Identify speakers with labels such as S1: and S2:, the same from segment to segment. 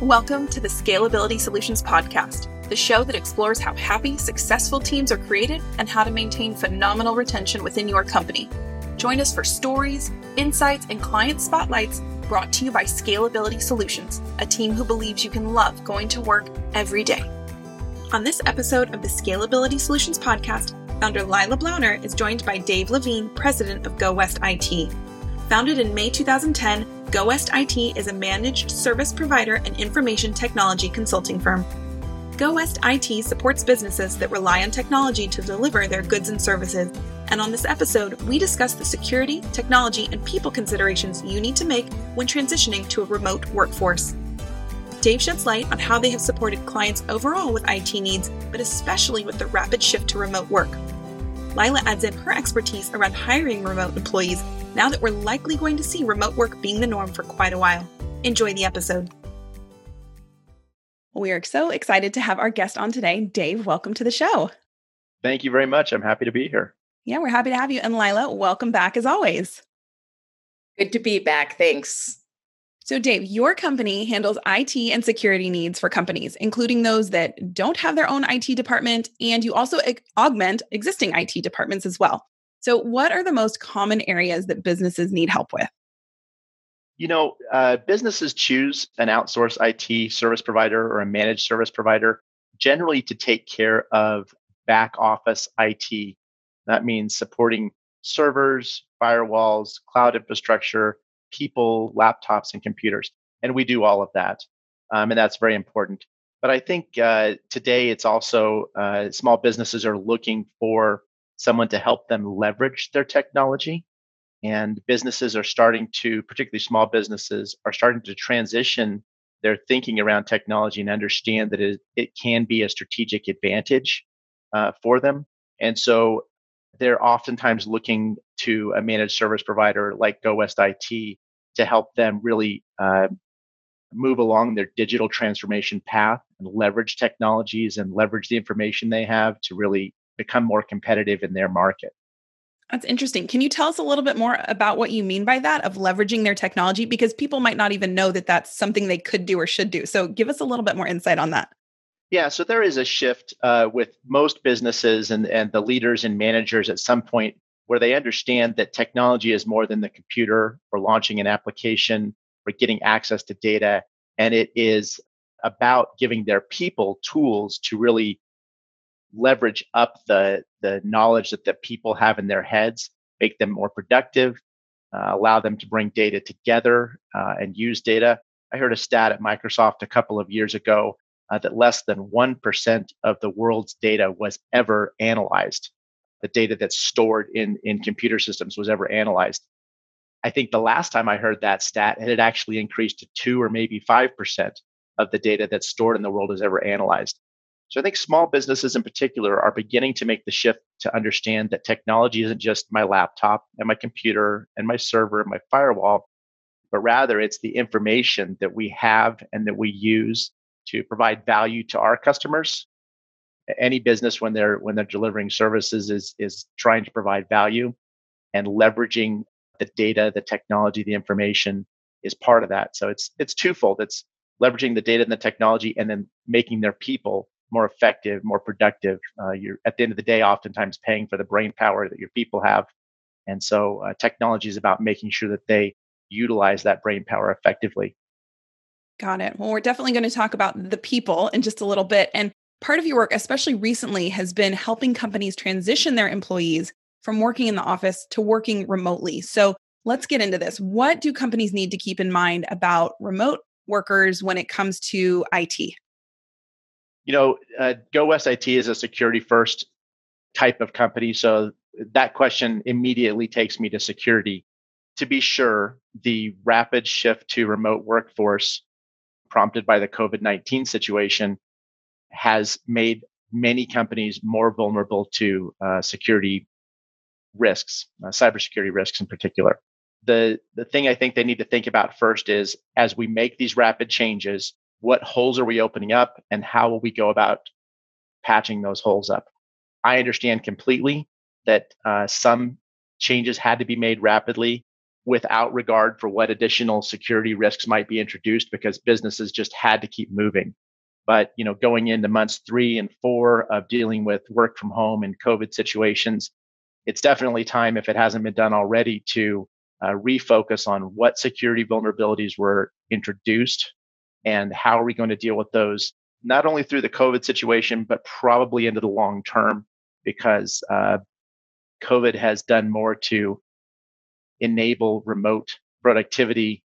S1: Welcome to the Scalability Solutions Podcast, the show that explores how happy, successful teams are created and how to maintain phenomenal retention within your company. Join us for stories, insights, and client spotlights brought to you by Scalability Solutions, a team who believes you can love going to work every day. On this episode of the Scalability Solutions Podcast, founder Lila Blauner is joined by Dave Levine, president of Go West IT. Founded in May 2010, Go West IT is a managed service provider and information technology consulting firm. Go West IT supports businesses that rely on technology to deliver their goods and services. And on this episode, we discuss the security, technology, and people considerations you need to make when transitioning to a remote workforce. Dave sheds light on how they have supported clients overall with IT needs, but especially with the rapid shift to remote work. Lila adds in her expertise around hiring remote employees now that we're likely going to see remote work being the norm for quite a while. Enjoy the episode. We are so excited to have our guest on today. Dave, welcome to the show.
S2: Thank you very much. I'm happy to be here.
S1: Yeah, we're happy to have you. And Lila, welcome back as always.
S3: Good to be back. Thanks.
S1: So, Dave, your company handles IT and security needs for companies, including those that don't have their own IT department, and you also augment existing IT departments as well. So, what are the most common areas that businesses need help with?
S2: You know, uh, businesses choose an outsourced IT service provider or a managed service provider generally to take care of back office IT. That means supporting servers, firewalls, cloud infrastructure, people, laptops, and computers. And we do all of that. Um, and that's very important. But I think uh, today it's also uh, small businesses are looking for someone to help them leverage their technology. And businesses are starting to, particularly small businesses, are starting to transition their thinking around technology and understand that it, it can be a strategic advantage uh, for them. And so they're oftentimes looking to a managed service provider like Go West IT to help them really uh, move along their digital transformation path and leverage technologies and leverage the information they have to really become more competitive in their market.
S1: That's interesting. Can you tell us a little bit more about what you mean by that of leveraging their technology? Because people might not even know that that's something they could do or should do. So give us a little bit more insight on that.
S2: Yeah, so there is a shift uh, with most businesses and, and the leaders and managers at some point where they understand that technology is more than the computer or launching an application or getting access to data. And it is about giving their people tools to really leverage up the the knowledge that the people have in their heads, make them more productive, uh, allow them to bring data together uh, and use data. I heard a stat at Microsoft a couple of years ago uh, that less than 1% of the world's data was ever analyzed. The data that's stored in, in computer systems was ever analyzed. I think the last time I heard that stat, it had actually increased to 2 or maybe 5% of the data that's stored in the world is ever analyzed. So I think small businesses in particular are beginning to make the shift to understand that technology isn't just my laptop and my computer and my server and my firewall, but rather it's the information that we have and that we use to provide value to our customers. Any business when they're when they're delivering services is is trying to provide value and leveraging the data, the technology, the information is part of that. So it's it's twofold. It's leveraging the data and the technology and then making their people more effective, more productive. Uh, you're at the end of the day, oftentimes paying for the brain power that your people have. And so uh, technology is about making sure that they utilize that brain power effectively.
S1: Got it. Well, we're definitely going to talk about the people in just a little bit. And part of your work, especially recently, has been helping companies transition their employees from working in the office to working remotely. So let's get into this. What do companies need to keep in mind about remote workers when it comes to IT?
S2: you know, uh, Go West IT is a security first type of company. So that question immediately takes me to security. To be sure, the rapid shift to remote workforce prompted by the COVID 19 situation has made many companies more vulnerable to uh, security risks, uh, cybersecurity risks in particular. The, the thing I think they need to think about first is as we make these rapid changes, what holes are we opening up and how will we go about patching those holes up i understand completely that uh, some changes had to be made rapidly without regard for what additional security risks might be introduced because businesses just had to keep moving. But you know, going into months three and four of dealing with work from home and COVID situations, it's definitely time, if it hasn't been done already, to uh, refocus on what security vulnerabilities were introduced and how are we going to deal with those, not only through the COVID situation, but probably into the long term, because uh, COVID has done more to enable remote productivity,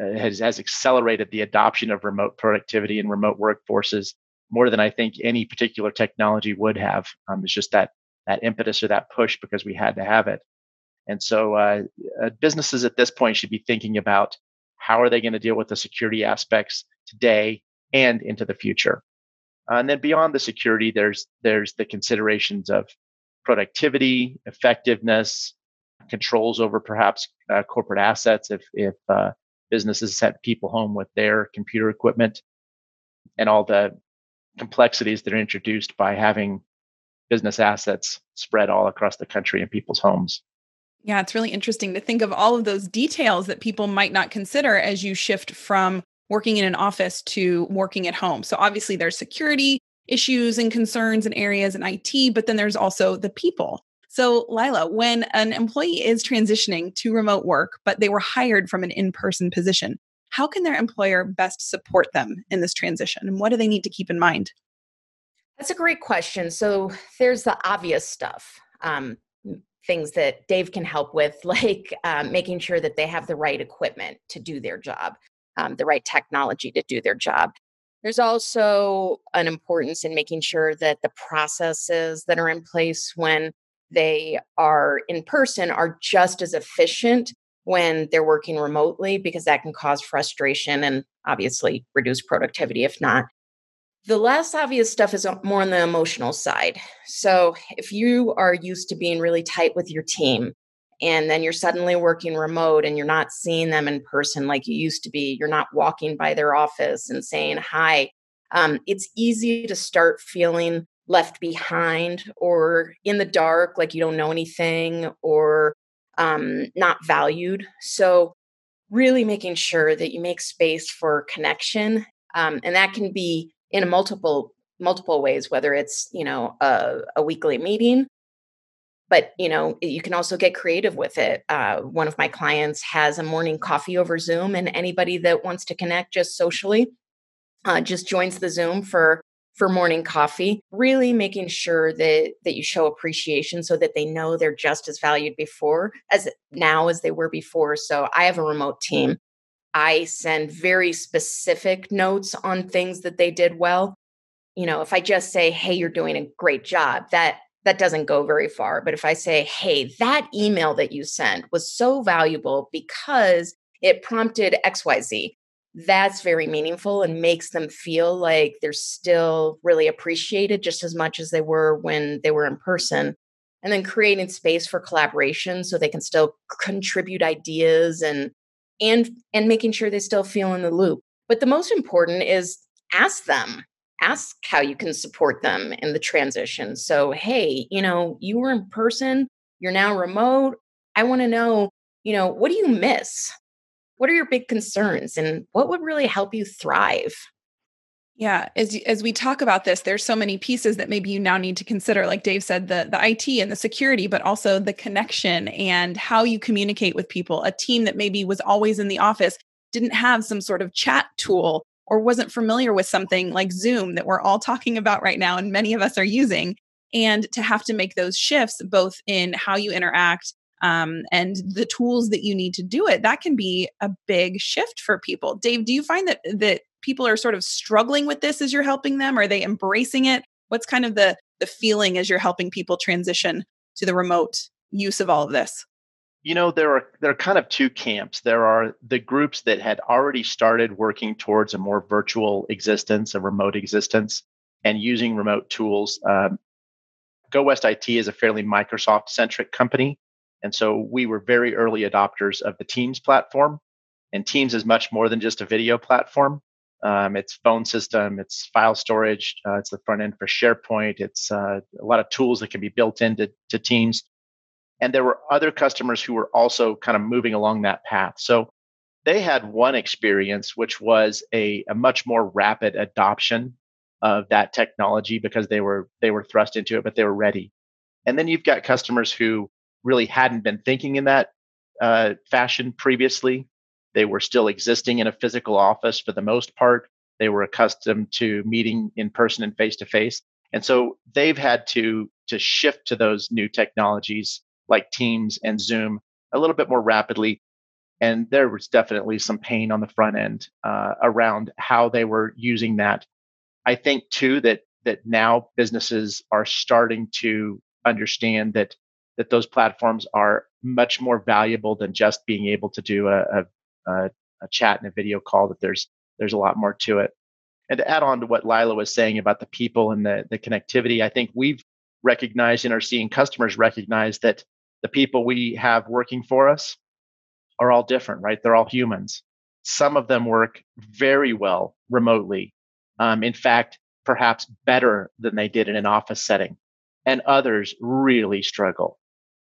S2: uh, has, has accelerated the adoption of remote productivity and remote workforces more than I think any particular technology would have. Um, it's just that that impetus or that push because we had to have it. And so uh, uh, businesses at this point should be thinking about how are they going to deal with the security aspects today and into the future. Uh, and then beyond the security, there's there's the considerations of productivity, effectiveness, controls over perhaps uh, corporate assets if if uh, businesses sent people home with their computer equipment, and all the complexities that are introduced by having business assets spread all across the country in people's homes.
S1: Yeah, it's really interesting to think of all of those details that people might not consider as you shift from working in an office to working at home. So obviously there's security issues and concerns and areas in IT, but then there's also the people. So Lila, when an employee is transitioning to remote work, but they were hired from an in-person position, how can their employer best support them in this transition? And what do they need to keep in mind?
S3: That's a great question. So there's the obvious stuff. Um, things that Dave can help with, like um, making sure that they have the right equipment to do their job, um, the right technology to do their job. There's also an importance in making sure that the processes that are in place when they are in person are just as efficient when they're working remotely, because that can cause frustration and obviously reduce productivity if not. The less obvious stuff is more on the emotional side. So, if you are used to being really tight with your team, and then you're suddenly working remote and you're not seeing them in person like you used to be, you're not walking by their office and saying hi, um, it's easy to start feeling left behind or in the dark, like you don't know anything or um, not valued. So, really making sure that you make space for connection. Um, and that can be in a multiple multiple ways whether it's you know a, a weekly meeting but you know you can also get creative with it uh, one of my clients has a morning coffee over zoom and anybody that wants to connect just socially uh, just joins the zoom for for morning coffee really making sure that that you show appreciation so that they know they're just as valued before as now as they were before so i have a remote team mm. I send very specific notes on things that they did well. You know, if I just say, "Hey, you're doing a great job," that that doesn't go very far. But if I say, "Hey, that email that you sent was so valuable because it prompted XYZ." That's very meaningful and makes them feel like they're still really appreciated just as much as they were when they were in person. And then creating space for collaboration so they can still contribute ideas and and and making sure they still feel in the loop. But the most important is ask them. Ask how you can support them in the transition. So hey you know you were in person you're now remote. I want to know you know what do you miss what are your big concerns and what would really help you thrive
S1: yeah, as as we talk about this, there's so many pieces that maybe you now need to consider. Like Dave said, the the IT and the security, but also the connection and how you communicate with people. A team that maybe was always in the office didn't have some sort of chat tool or wasn't familiar with something like Zoom that we're all talking about right now, and many of us are using. And to have to make those shifts, both in how you interact um, and the tools that you need to do it, that can be a big shift for people. Dave, do you find that that people are sort of struggling with this as you're helping them? Are they embracing it? What's kind of the the feeling as you're helping people transition to the remote use of all of this?
S2: You know, there are there are kind of two camps. There are the groups that had already started working towards a more virtual existence, a remote existence, and using remote tools. Um, Go West IT is a fairly Microsoft centric company. And so we were very early adopters of the Teams platform. And Teams is much more than just a video platform. Um, it's phone system, it's file storage, uh, it's the front end for SharePoint, it's uh, a lot of tools that can be built into to Teams. And there were other customers who were also kind of moving along that path. So they had one experience, which was a, a much more rapid adoption of that technology because they were they were thrust into it, but they were ready. And then you've got customers who really hadn't been thinking in that uh, fashion previously. They were still existing in a physical office for the most part. They were accustomed to meeting in person and face to face. And so they've had to, to shift to those new technologies like Teams and Zoom a little bit more rapidly. And there was definitely some pain on the front end uh, around how they were using that. I think too that that now businesses are starting to understand that that those platforms are much more valuable than just being able to do a, a, a, chat and a video call. That there's there's a lot more to it. And to add on to what Lila was saying about the people and the, the connectivity, I think we've recognized and are seeing customers recognize that the people we have working for us are all different, right? They're all humans. Some of them work very well remotely. Um, in fact, perhaps better than they did in an office setting. And others really struggle.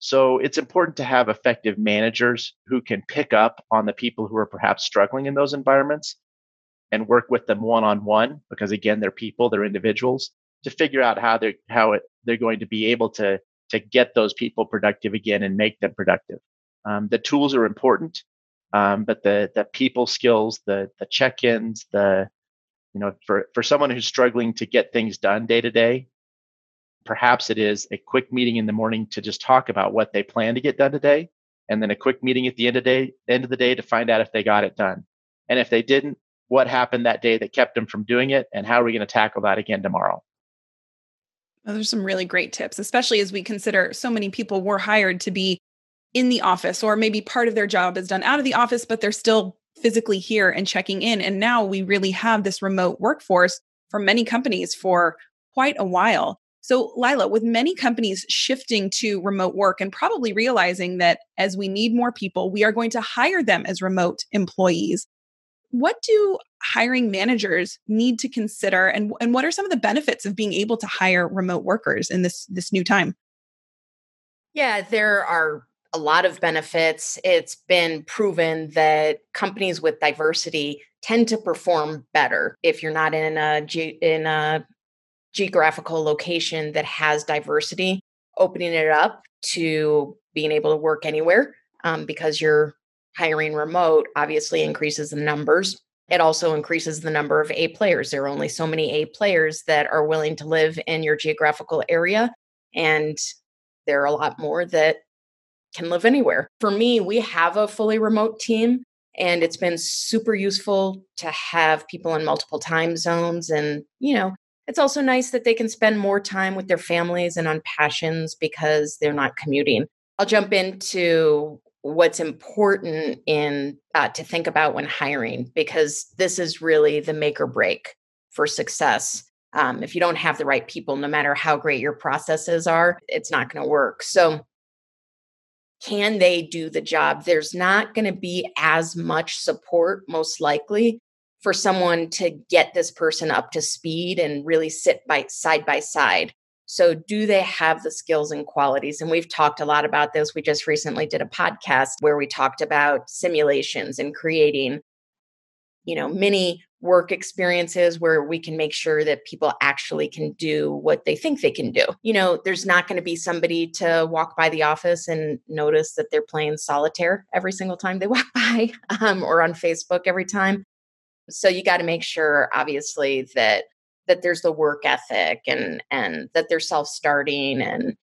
S2: So it's important to have effective managers who can pick up on the people who are perhaps struggling in those environments and work with them one on one because again they're people they're individuals to figure out how they're how it, they're going to be able to to get those people productive again and make them productive. Um, the tools are important um, but the the people skills the the check-ins the you know for for someone who's struggling to get things done day to day perhaps it is a quick meeting in the morning to just talk about what they plan to get done today and then a quick meeting at the end of day end of the day to find out if they got it done. And if they didn't what happened that day that kept them from doing it and how are we going to tackle that again tomorrow?
S1: Those are some really great tips especially as we consider so many people were hired to be in the office or maybe part of their job is done out of the office but they're still physically here and checking in. And now we really have this remote workforce for many companies for quite a while so, Lila, with many companies shifting to remote work and probably realizing that as we need more people, we are going to hire them as remote employees what do hiring managers need to consider and, and what are some of the benefits of being able to hire remote workers in this this new time?
S3: Yeah there are a lot of benefits. It's been proven that companies with diversity tend to perform better if you're not in a in a geographical location that has diversity opening it up to being able to work anywhere um, because you're hiring remote obviously increases the numbers. It also increases the number of A players. There are only so many A players that are willing to live in your geographical area. And there are a lot more that can live anywhere. For me, we have a fully remote team, and it's been super useful to have people in multiple time zones. And, you know, it's also nice that they can spend more time with their families and on passions because they're not commuting. I'll jump into what's important in uh, to think about when hiring because this is really the make or break for success. Um, if you don't have the right people no matter how great your processes are it's not going to work. So can they do the job? There's not going to be as much support most likely for someone to get this person up to speed and really sit by side by side so, do they have the skills and qualities? And we've talked a lot about this. We just recently did a podcast where we talked about simulations and creating, you know, mini work experiences where we can make sure that people actually can do what they think they can do. You know, there's not going to be somebody to walk by the office and notice that they're playing solitaire every single time they walk by um, or on Facebook every time. So, you got to make sure, obviously, that that there's the work ethic and and that they're self-starting and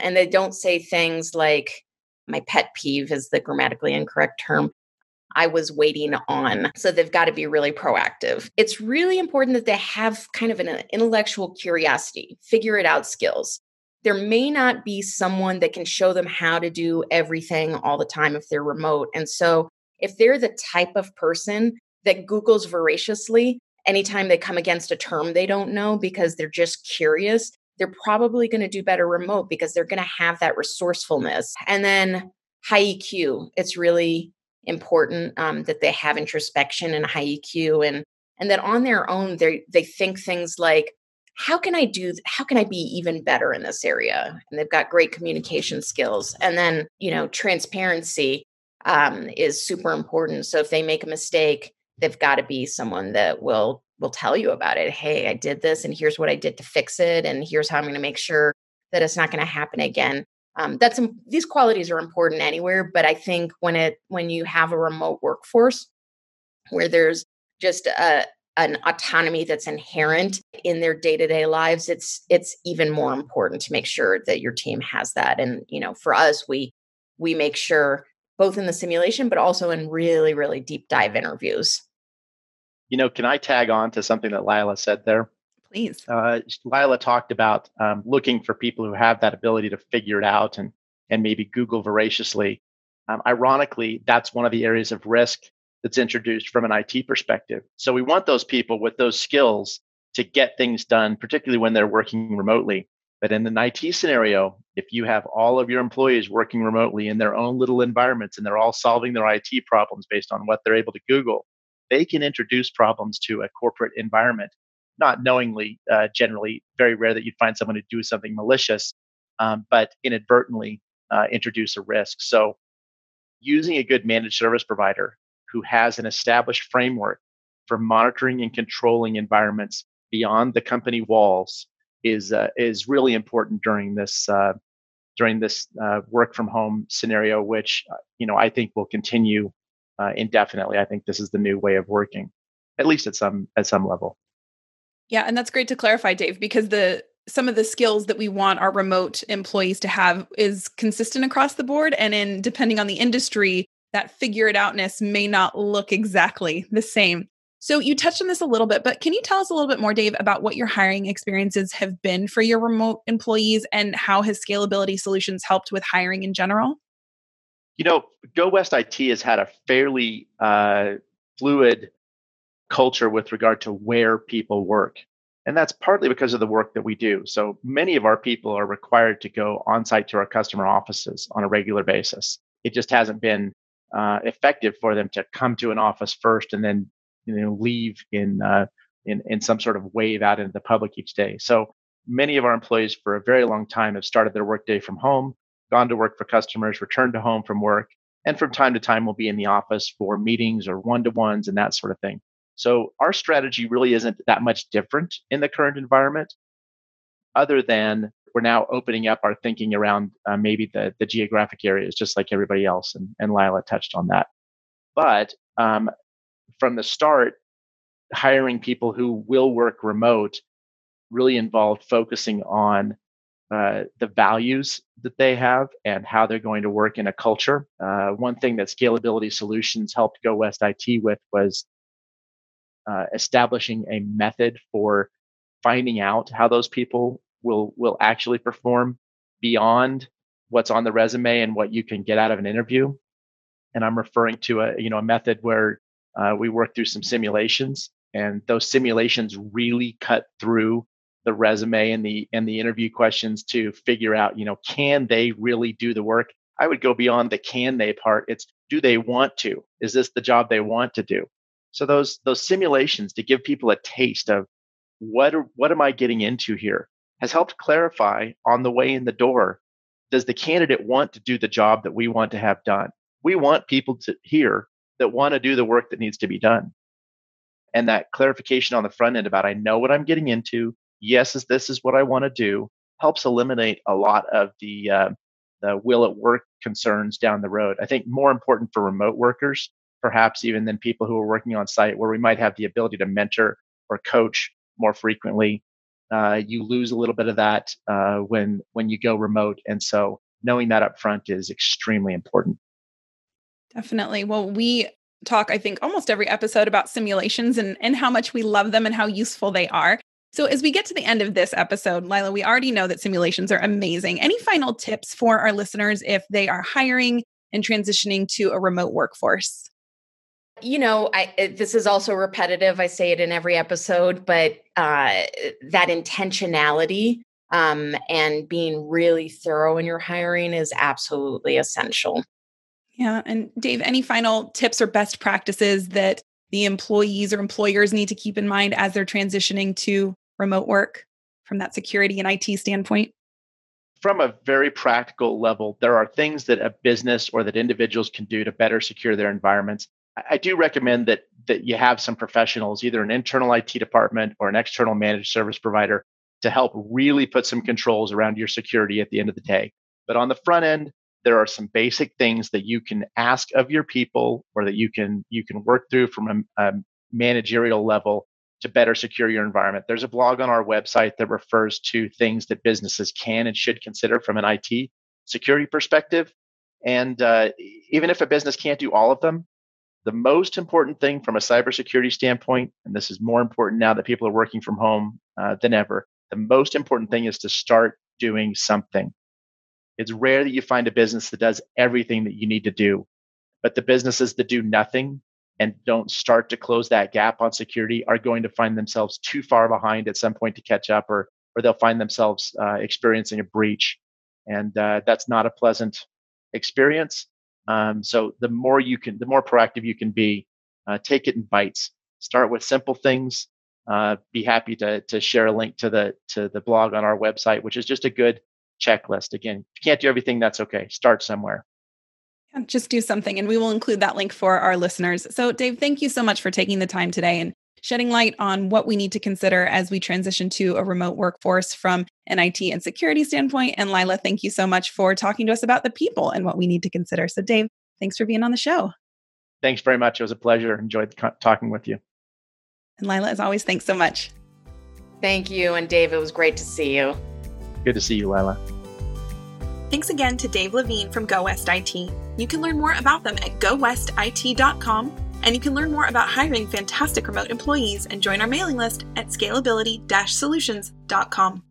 S3: and they don't say things like my pet peeve is the grammatically incorrect term I was waiting on. So they've got to be really proactive. It's really important that they have kind of an intellectual curiosity, figure it out skills. There may not be someone that can show them how to do everything all the time if they're remote. And so if they're the type of person that Googles voraciously, anytime they come against a term they don't know because they're just curious, they're probably going to do better remote because they're going to have that resourcefulness. And then high EQ, it's really important um, that they have introspection and high EQ and and that on their own they they think things like how can I do, how can I be even better in this area? And they've got great communication skills. And then, you know, transparency um, is super important. So if they make a mistake, they've got to be someone that will will tell you about it. Hey, I did this, and here's what I did to fix it, and here's how I'm going to make sure that it's not going to happen again. Um, that's these qualities are important anywhere, but I think when it when you have a remote workforce where there's just a an autonomy that's inherent in their day-to-day lives it's it's even more important to make sure that your team has that and you know for us we we make sure both in the simulation but also in really really deep dive interviews
S2: you know can i tag on to something that lila said there
S1: please
S2: uh, lila talked about um, looking for people who have that ability to figure it out and and maybe google voraciously um, ironically that's one of the areas of risk that's introduced from an IT perspective. So we want those people with those skills to get things done, particularly when they're working remotely. But in an IT scenario, if you have all of your employees working remotely in their own little environments and they're all solving their IT problems based on what they're able to Google, they can introduce problems to a corporate environment, not knowingly, uh, generally, very rare that you'd find someone to do something malicious, um, but inadvertently uh, introduce a risk. So using a good managed service provider who has an established framework for monitoring and controlling environments beyond the company walls is uh, is really important during this uh, during this uh, work from home scenario, which uh, you know I think will continue uh, indefinitely. I think this is the new way of working, at least at some at some level.
S1: Yeah, and that's great to clarify, Dave, because the some of the skills that we want our remote employees to have is consistent across the board and in depending on the industry that figure it outness may not look exactly the same. So you touched on this a little bit, but can you tell us a little bit more, Dave, about what your hiring experiences have been for your remote employees and how has scalability solutions helped with hiring in general?
S2: You know, Go West IT has had a fairly uh, fluid culture with regard to where people work. And that's partly because of the work that we do. So many of our people are required to go on site to our customer offices on a regular basis. It just hasn't been uh, effective for them to come to an office first and then you know leave in uh, in in some sort of wave out into the public each day. So many of our employees for a very long time have started their workday from home, gone to work for customers, returned to home from work, and from time to time will be in the office for meetings or one-to-ones and that sort of thing. So our strategy really isn't that much different in the current environment, other than we're now opening up our thinking around uh, maybe the, the geographic areas, just like everybody else. And, and Lila touched on that. But um, from the start, hiring people who will work remote really involved focusing on uh, the values that they have and how they're going to work in a culture. Uh, one thing that Scalability Solutions helped Go West IT with was uh, establishing a method for finding out how those people will will actually perform beyond what's on the resume and what you can get out of an interview. And I'm referring to a you know a method where uh, we work through some simulations, and those simulations really cut through the resume and the and the interview questions to figure out you know can they really do the work. I would go beyond the can they part. It's do they want to? Is this the job they want to do? So those those simulations to give people a taste of what what am I getting into here? has helped clarify on the way in the door does the candidate want to do the job that we want to have done? We want people to here that want to do the work that needs to be done. And that clarification on the front end about I know what I'm getting into. Yes, this is what I want to do helps eliminate a lot of the uh, the will it work concerns down the road. I think more important for remote workers, perhaps even than people who are working on site, where we might have the ability to mentor or coach more frequently uh, you lose a little bit of that uh, when when you go remote, and so knowing that up front is extremely important.
S1: Definitely. Well, we talk, I think, almost every episode about simulations and and how much we love them and how useful they are. So, as we get to the end of this episode, Lila, we already know that simulations are amazing. Any final tips for our listeners if they are hiring and transitioning to a remote workforce?
S3: you know i this is also repetitive i say it in every episode but uh, that intentionality um, and being really thorough in your hiring is absolutely essential
S1: yeah and dave any final tips or best practices that the employees or employers need to keep in mind as they're transitioning to remote work from that security and IT standpoint?
S2: From a very practical level, there are things that a business or that individuals can do to better secure their environments. I do recommend that that you have some professionals, either an internal IT department or an external managed service provider, to help really put some controls around your security at the end of the day. But on the front end, there are some basic things that you can ask of your people or that you can you can work through from a, a managerial level to better secure your environment. There's a blog on our website that refers to things that businesses can and should consider from an IT security perspective. And uh, even if a business can't do all of them, the most important thing from a cybersecurity standpoint, and this is more important now that people are working from home uh, than ever, the most important thing is to start doing something. It's rare that you find a business that does everything that you need to do, but the businesses that do nothing and don't start to close that gap on security are going to find themselves too far behind at some point to catch up, or or they'll find themselves uh, experiencing a breach, and uh, that's not a pleasant experience. Um, so the more you can, the more proactive you can be. Uh, take it in bites. Start with simple things. Uh, be happy to to share a link to the to the blog on our website, which is just a good checklist. Again, if you can't do everything, that's okay. Start somewhere
S1: just do something. And we will include that link for our listeners. So, Dave, thank you so much for taking the time today and shedding light on what we need to consider as we transition to a remote workforce from an IT and security standpoint. And Lila, thank you so much for talking to us about the people and what we need to consider. So, Dave, thanks for being on the show.
S2: Thanks very much. It was a pleasure. Enjoyed talking with you.
S1: And Lila, as always, thanks so much.
S3: Thank you. And Dave, it was great to see you.
S2: Good to see you, Lila.
S1: Thanks again to Dave Levine from Go West IT. You can learn more about them at gowestit.com, and you can learn more about hiring fantastic remote employees and join our mailing list at scalability solutions.com.